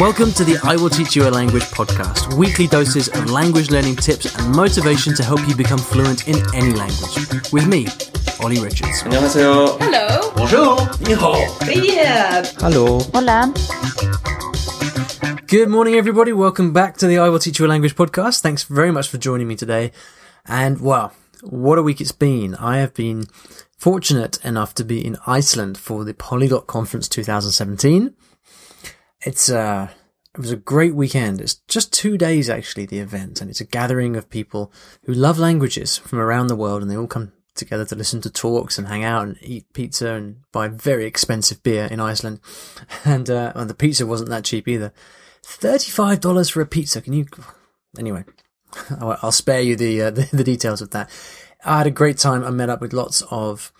Welcome to the I Will Teach You a Language podcast, weekly doses of language learning tips and motivation to help you become fluent in any language. With me, Ollie Richards. 안녕하세요. Hello. Bonjour. Yeah. Hello. Hola. Good morning, everybody. Welcome back to the I Will Teach You a Language podcast. Thanks very much for joining me today. And wow, what a week it's been. I have been fortunate enough to be in Iceland for the Polyglot Conference 2017. It's uh it was a great weekend. It's just two days actually, the event, and it's a gathering of people who love languages from around the world and they all come together to listen to talks and hang out and eat pizza and buy very expensive beer in Iceland. And uh and the pizza wasn't that cheap either. Thirty-five dollars for a pizza. Can you anyway, I'll I'll spare you the, uh, the the details of that. I had a great time. I met up with lots of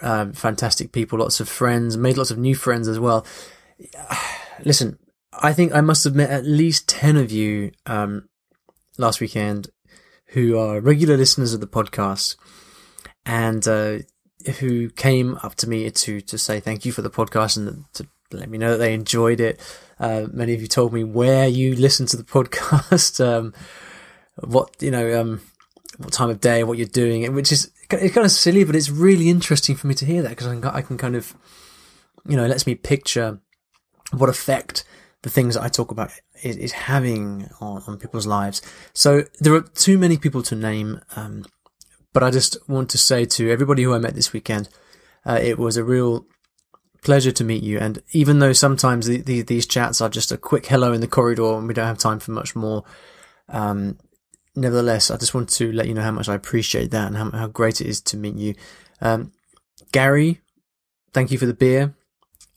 um, fantastic people, lots of friends, made lots of new friends as well listen, I think I must have met at least 10 of you um, last weekend who are regular listeners of the podcast and uh, who came up to me to, to say thank you for the podcast and to let me know that they enjoyed it. Uh, many of you told me where you listen to the podcast, um, what, you know, um, what time of day, what you're doing, which is it's kind of silly, but it's really interesting for me to hear that because I can, I can kind of, you know, it lets me picture what effect the things that I talk about is, is having on, on, people's lives. So there are too many people to name, um, but I just want to say to everybody who I met this weekend, uh, it was a real pleasure to meet you. And even though sometimes the, the, these chats are just a quick hello in the corridor and we don't have time for much more, um, nevertheless, I just want to let you know how much I appreciate that and how, how great it is to meet you. Um, Gary, thank you for the beer.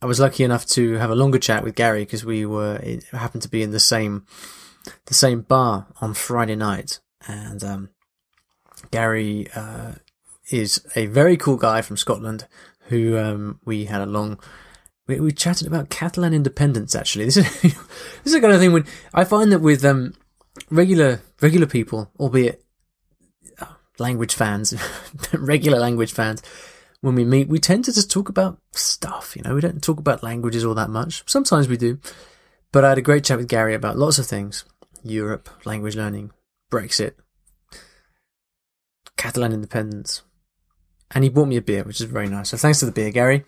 I was lucky enough to have a longer chat with Gary because we were it happened to be in the same the same bar on Friday night, and um, Gary uh, is a very cool guy from Scotland who um, we had a long. We, we chatted about Catalan independence. Actually, this is this is the kind of thing when I find that with um, regular regular people, albeit uh, language fans, regular language fans, when we meet, we tend to just talk about stuff. You know, we don't talk about languages all that much. Sometimes we do. But I had a great chat with Gary about lots of things Europe, language learning, Brexit, Catalan independence. And he bought me a beer, which is very nice. So thanks to the beer, Gary.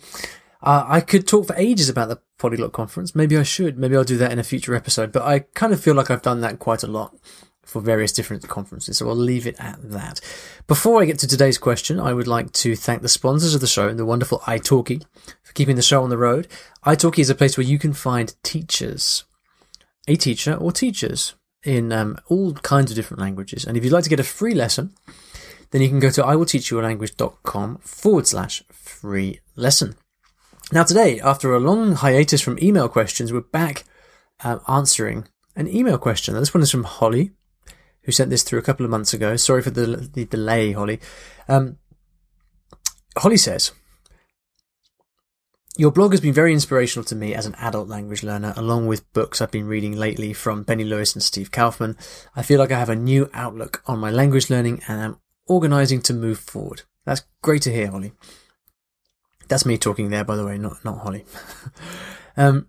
Uh, I could talk for ages about the Polyglot Conference. Maybe I should. Maybe I'll do that in a future episode. But I kind of feel like I've done that quite a lot for various different conferences. So I'll leave it at that. Before I get to today's question, I would like to thank the sponsors of the show, the wonderful italki, for keeping the show on the road. italki is a place where you can find teachers, a teacher or teachers in um, all kinds of different languages. And if you'd like to get a free lesson, then you can go to iwillteachyoualanguage.com forward slash free lesson. Now today, after a long hiatus from email questions, we're back uh, answering an email question. Now, this one is from Holly, who sent this through a couple of months ago. Sorry for the, the delay, Holly. Um, Holly says, Your blog has been very inspirational to me as an adult language learner, along with books I've been reading lately from Benny Lewis and Steve Kaufmann. I feel like I have a new outlook on my language learning and am organizing to move forward. That's great to hear, Holly. That's me talking there, by the way, not, not Holly. um,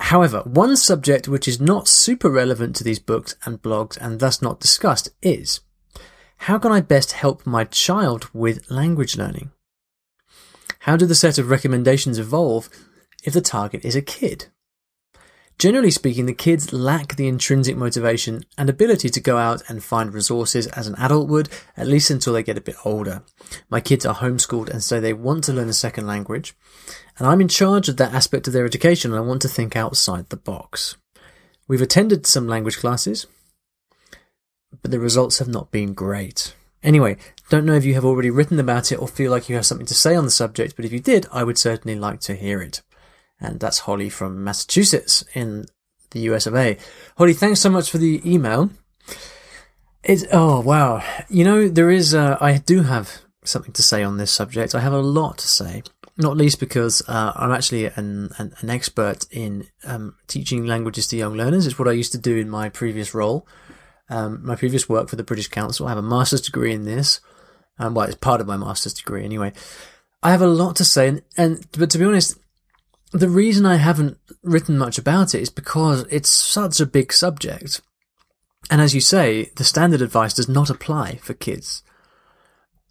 However, one subject which is not super relevant to these books and blogs and thus not discussed is how can I best help my child with language learning? How do the set of recommendations evolve if the target is a kid? Generally speaking, the kids lack the intrinsic motivation and ability to go out and find resources as an adult would, at least until they get a bit older. My kids are homeschooled and so they want to learn a second language, and I'm in charge of that aspect of their education and I want to think outside the box. We've attended some language classes, but the results have not been great. Anyway, don't know if you have already written about it or feel like you have something to say on the subject, but if you did, I would certainly like to hear it. And that's Holly from Massachusetts in the US of A. Holly, thanks so much for the email. It's, oh wow. You know, there is, uh, I do have something to say on this subject. I have a lot to say, not least because, uh, I'm actually an, an, an expert in, um, teaching languages to young learners. It's what I used to do in my previous role. Um, my previous work for the British Council. I have a master's degree in this. Um, well, it's part of my master's degree anyway. I have a lot to say, and, and but to be honest, the reason I haven't written much about it is because it's such a big subject. And as you say, the standard advice does not apply for kids.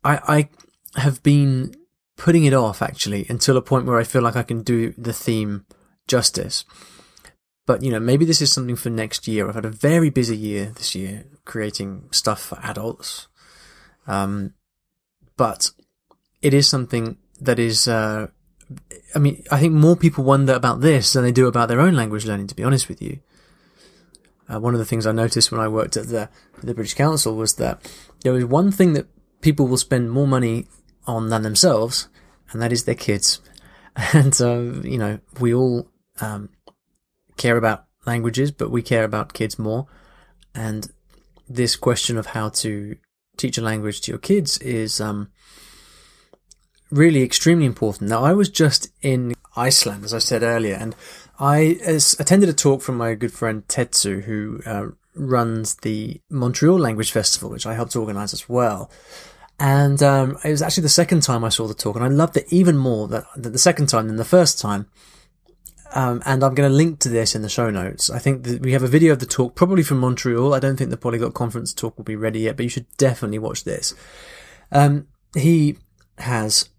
I, I have been putting it off actually until a point where I feel like I can do the theme justice. But you know, maybe this is something for next year. I've had a very busy year this year creating stuff for adults. Um, but it is something that is, uh, I mean, I think more people wonder about this than they do about their own language learning, to be honest with you. Uh, one of the things I noticed when I worked at the, the British Council was that there was one thing that people will spend more money on than themselves, and that is their kids. And, uh, you know, we all, um, care about languages, but we care about kids more. And this question of how to teach a language to your kids is, um, really extremely important. Now, I was just in Iceland, as I said earlier, and I attended a talk from my good friend Tetsu, who uh, runs the Montreal Language Festival, which I helped organize as well. And um, it was actually the second time I saw the talk, and I loved it even more that, that the second time than the first time. Um, and I'm going to link to this in the show notes. I think we have a video of the talk, probably from Montreal. I don't think the Polyglot Conference talk will be ready yet, but you should definitely watch this. Um, he has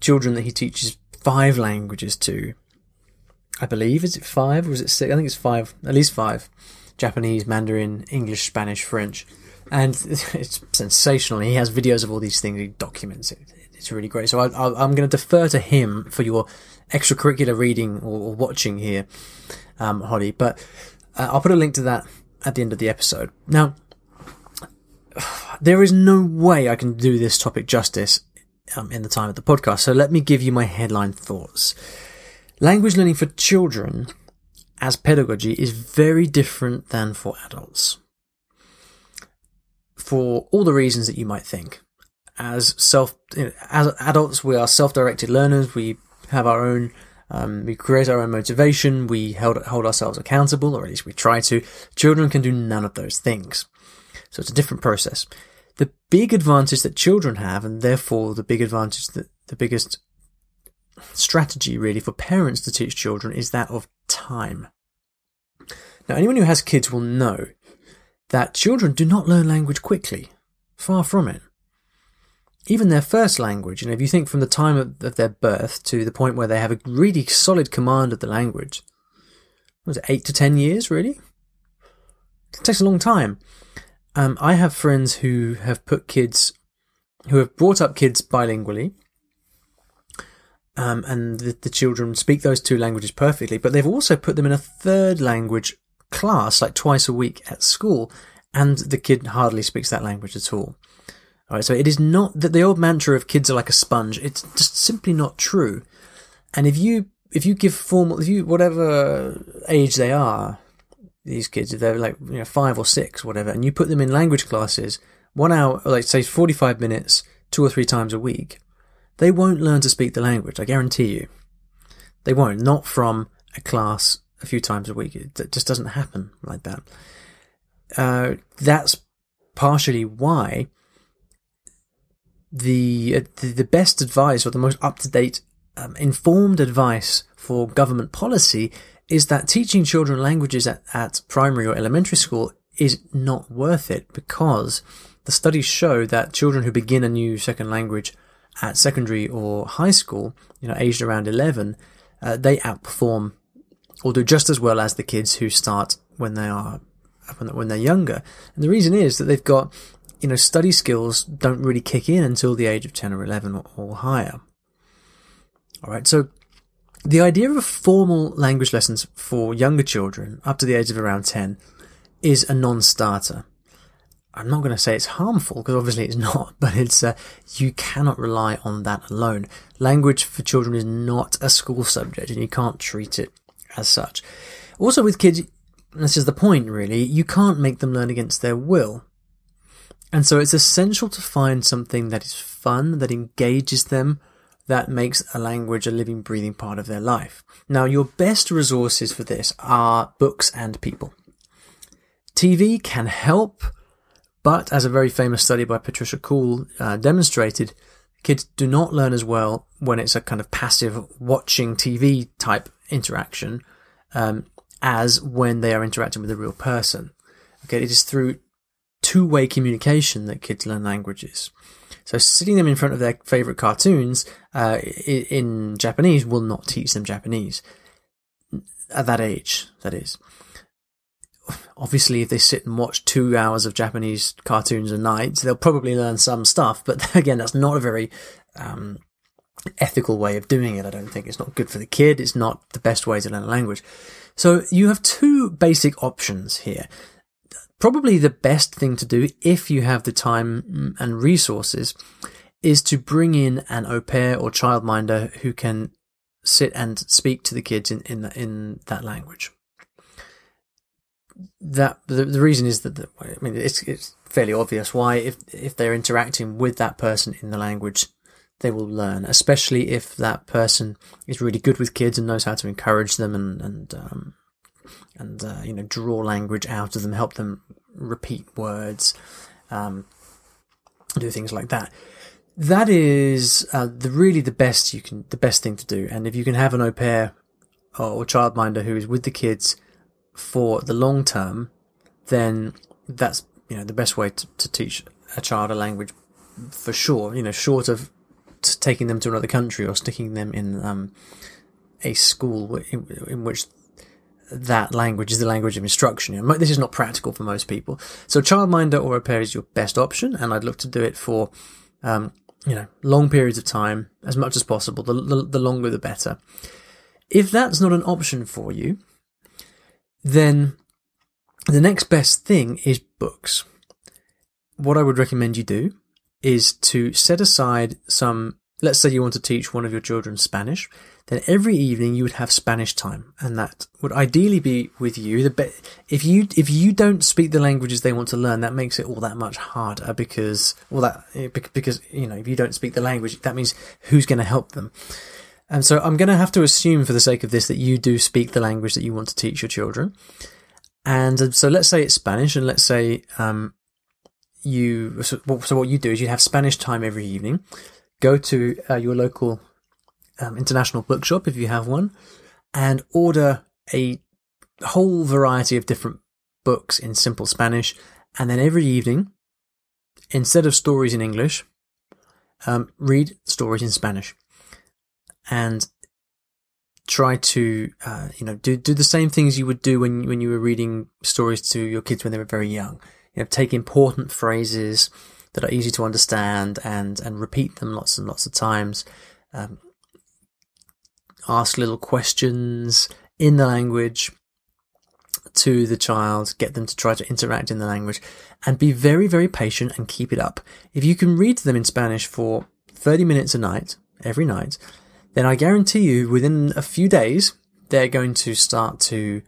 children that he teaches five languages to. I believe is it five or is it six? I think it's five, at least five. Japanese, Mandarin, English, Spanish, French, and it's sensational. He has videos of all these things. He documents it. It's really great. So I, am going to defer to him for your extracurricular reading or, watching here, um, Holly. But uh, I'll put a link to that at the end of the episode. Now, there is no way I can do this topic justice um, in the time of the podcast. So let me give you my headline thoughts. Language learning for children as pedagogy is very different than for adults. For all the reasons that you might think. As self, as adults, we are self-directed learners. We have our own, um, we create our own motivation. We hold, hold ourselves accountable, or at least we try to. Children can do none of those things. So it's a different process. The big advantage that children have, and therefore the big advantage that the biggest strategy really for parents to teach children is that of time. Now, anyone who has kids will know that children do not learn language quickly. Far from it. Even their first language, and if you think from the time of, of their birth to the point where they have a really solid command of the language, was it eight to ten years, really? It takes a long time. Um, I have friends who have put kids, who have brought up kids bilingually, um, and the, the, children speak those two languages perfectly, but they've also put them in a third language class, like twice a week at school, and the kid hardly speaks that language at all. All right, so it is not that the old mantra of kids are like a sponge. It's just simply not true. And if you if you give formal, if you whatever age they are, these kids, if they're like, you know, five or six, whatever, and you put them in language classes, one hour, like say 45 minutes, two or three times a week, they won't learn to speak the language. I guarantee you. They won't. Not from a class a few times a week. It just doesn't happen like that. Uh, that's partially why the, uh, the, best advice or the most up to date, um, informed advice for government policy is that teaching children languages at, at primary or elementary school is not worth it because the studies show that children who begin a new second language at secondary or high school, you know, aged around 11, uh, they outperform or do just as well as the kids who start when they are when they're younger. And the reason is that they've got, you know, study skills don't really kick in until the age of 10 or 11 or, or higher. All right. So the idea of formal language lessons for younger children up to the age of around 10 is a non-starter. I'm not going to say it's harmful because obviously it's not, but it's uh, you cannot rely on that alone. Language for children is not a school subject and you can't treat it as such. Also with kids, this is the point really, you can't make them learn against their will. And so it's essential to find something that is fun, that engages them, that makes a language a living, breathing part of their life. Now, your best resources for this are books and people. TV can help, but as a very famous study by Patricia Kuhl uh, demonstrated, kids do not learn as well when it's a kind of passive watching TV type interaction um, as when they are interacting with a real person. Okay, it is through two-way communication that kids learn languages. So sitting them in front of their favorite cartoons uh, in Japanese will not teach them Japanese at that age. That is. Obviously, if they sit and watch two hours of Japanese cartoons a night, they'll probably learn some stuff. But again, that's not a very um, ethical way of doing it. I don't think it's not good for the kid. It's not the best way to learn a language. So you have two basic options here. Probably the best thing to do if you have the time and resources is to bring in an au pair or childminder who can sit and speak to the kids in, in, in that language. That the, the reason is that the, I mean it's it's fairly obvious why if if they're interacting with that person in the language they will learn, especially if that person is really good with kids and knows how to encourage them and and um, and uh, you know draw language out of them, help them repeat words, um, do things like that. That is uh, the really the best you can the best thing to do. And if you can have an au pair or childminder who is with the kids for the long term, then that's you know the best way to, to teach a child a language for sure. You know, short of taking them to another country or sticking them in um, a school in, in, which that language is the language of instruction. You know, this is not practical for most people. So childminder or au pair is your best option, and I'd look to do it for, um, you know, long periods of time as much as possible. The, the, the longer, the better. If that's not an option for you, then the next best thing is books. What I would recommend you do is to set aside some, let's say you want to teach one of your children Spanish, then every evening you would have Spanish time, and that would ideally be with you. The be- if you if you don't speak the languages they want to learn, that makes it all that much harder because all that eh, because you know if you don't speak the language, that means who's going to help them. And so I'm going to have to assume, for the sake of this, that you do speak the language that you want to teach your children. And uh, so let's say it's Spanish, and let's say um, you so, so, what you do is you have Spanish time every evening. Go to uh, your local um, international bookshop if you have one, and order a whole variety of different books in simple Spanish. And then every evening, instead of stories in English, um, read stories in Spanish, and try to uh, you know do do the same things you would do when when you were reading stories to your kids when they were very young you know, take important phrases that are easy to understand and, and repeat them lots and lots of times. Um, ask little questions in the language to the child, get them to try to interact in the language and be very, very patient and keep it up. If you can read to them in Spanish for 30 minutes a night, every night, then I guarantee you within a few days, they're going to start to,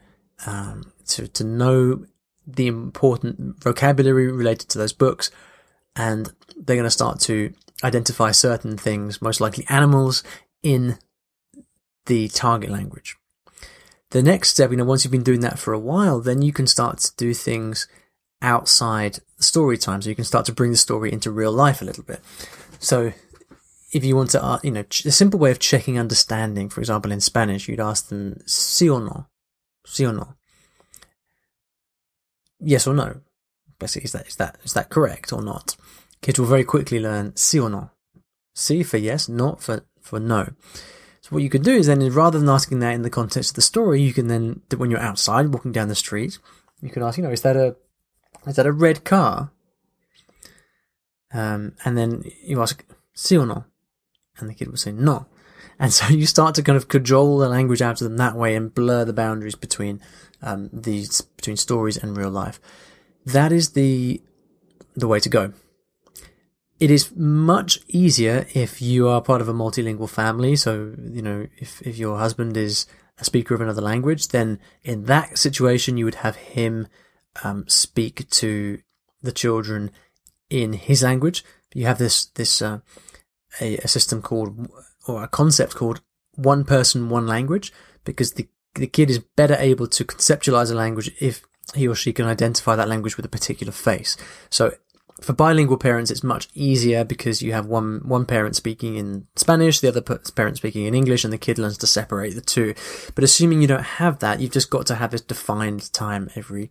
um, to, to know the important vocabulary related to those books, and they're going to start to identify certain things, most likely animals, in the target language. The next step, you know, once you've been doing that for a while, then you can start to do things outside story time. So you can start to bring the story into real life a little bit. So if you want to, uh, you know, a simple way of checking understanding, for example, in Spanish, you'd ask them, sí o no, sí o no yes or no. Basically, is that is that is that correct or not? Kids will very quickly learn sí o no. Sí for yes, not for for no. So what you can do is then, rather than asking that in the context of the story, you can then, when you're outside walking down the street, you can ask, you know, is that a is that a red car? Um, and then you ask sí or no, and the kid will say no. And so you start to kind of cajole the language out of them that way and blur the boundaries between um, these between stories and real life. That is the the way to go. It is much easier if you are part of a multilingual family. So you know, if if your husband is a speaker of another language, then in that situation you would have him um, speak to the children in his language. You have this this uh, a, a system called or a concept called one person one language because the the kid is better able to conceptualize a language if he or she can identify that language with a particular face. So for bilingual parents, it's much easier because you have one one parent speaking in Spanish, the other parent speaking in English, and the kid learns to separate the two. But assuming you don't have that, you've just got to have this defined time every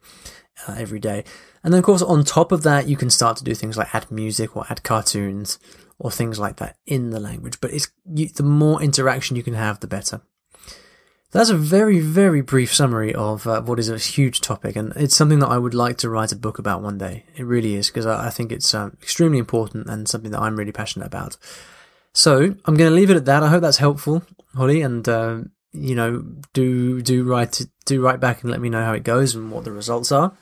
uh, every day. And then, of course, on top of that, you can start to do things like add music or add cartoons or things like that in the language. But it's you, the more interaction you can have, the better. That's a very, very brief summary of uh, what is a huge topic, and it's something that I would like to write a book about one day. It really is, because I, I, think it's uh, extremely important and something that I'm really passionate about. So I'm going to leave it at that. I hope that's helpful, Holly, and uh, you know, do do write do write back and let me know how it goes and what the results are,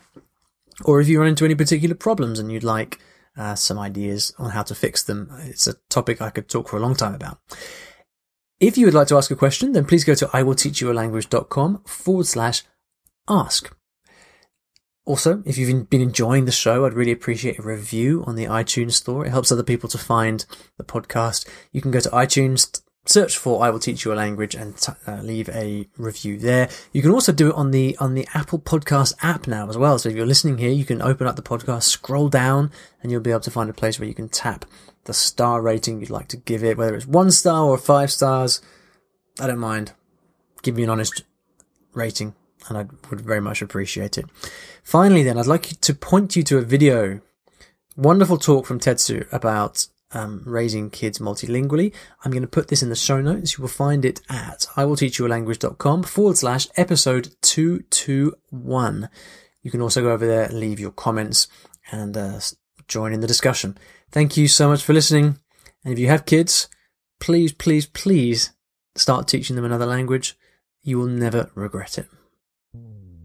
or if you run into any particular problems and you'd like uh, some ideas on how to fix them. It's a topic I could talk for a long time about. If you would like to ask a question, then please go to iwillteachyoualanguage.com forward slash ask. Also, if you've been enjoying the show, I'd really appreciate a review on the iTunes store. It helps other people to find the podcast. You can go to iTunes, search for I will teach you a language and t- uh, leave a review there. You can also do it on the on the Apple Podcast app now as well. So if you're listening here, you can open up the podcast, scroll down, and you'll be able to find a place where you can tap the star rating you'd like to give it, whether it's one star or five stars. I don't mind. Give me an honest rating, and I would very much appreciate it. Finally, then, I'd like to point you to a video. Wonderful talk from Tetsu about um, raising kids multilingually. I'm going to put this in the show notes. You will find it at iwillteachyoualanguage.com forward slash episode 221. You can also go over there and leave your comments and uh, join in the discussion. Thank you so much for listening. And if you have kids, please, please, please start teaching them another language. You will never regret it.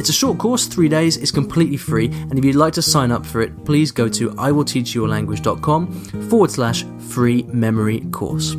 It's a short course, three days, it's completely free, and if you'd like to sign up for it, please go to iwillteachyoualanguage.com forward slash free memory course.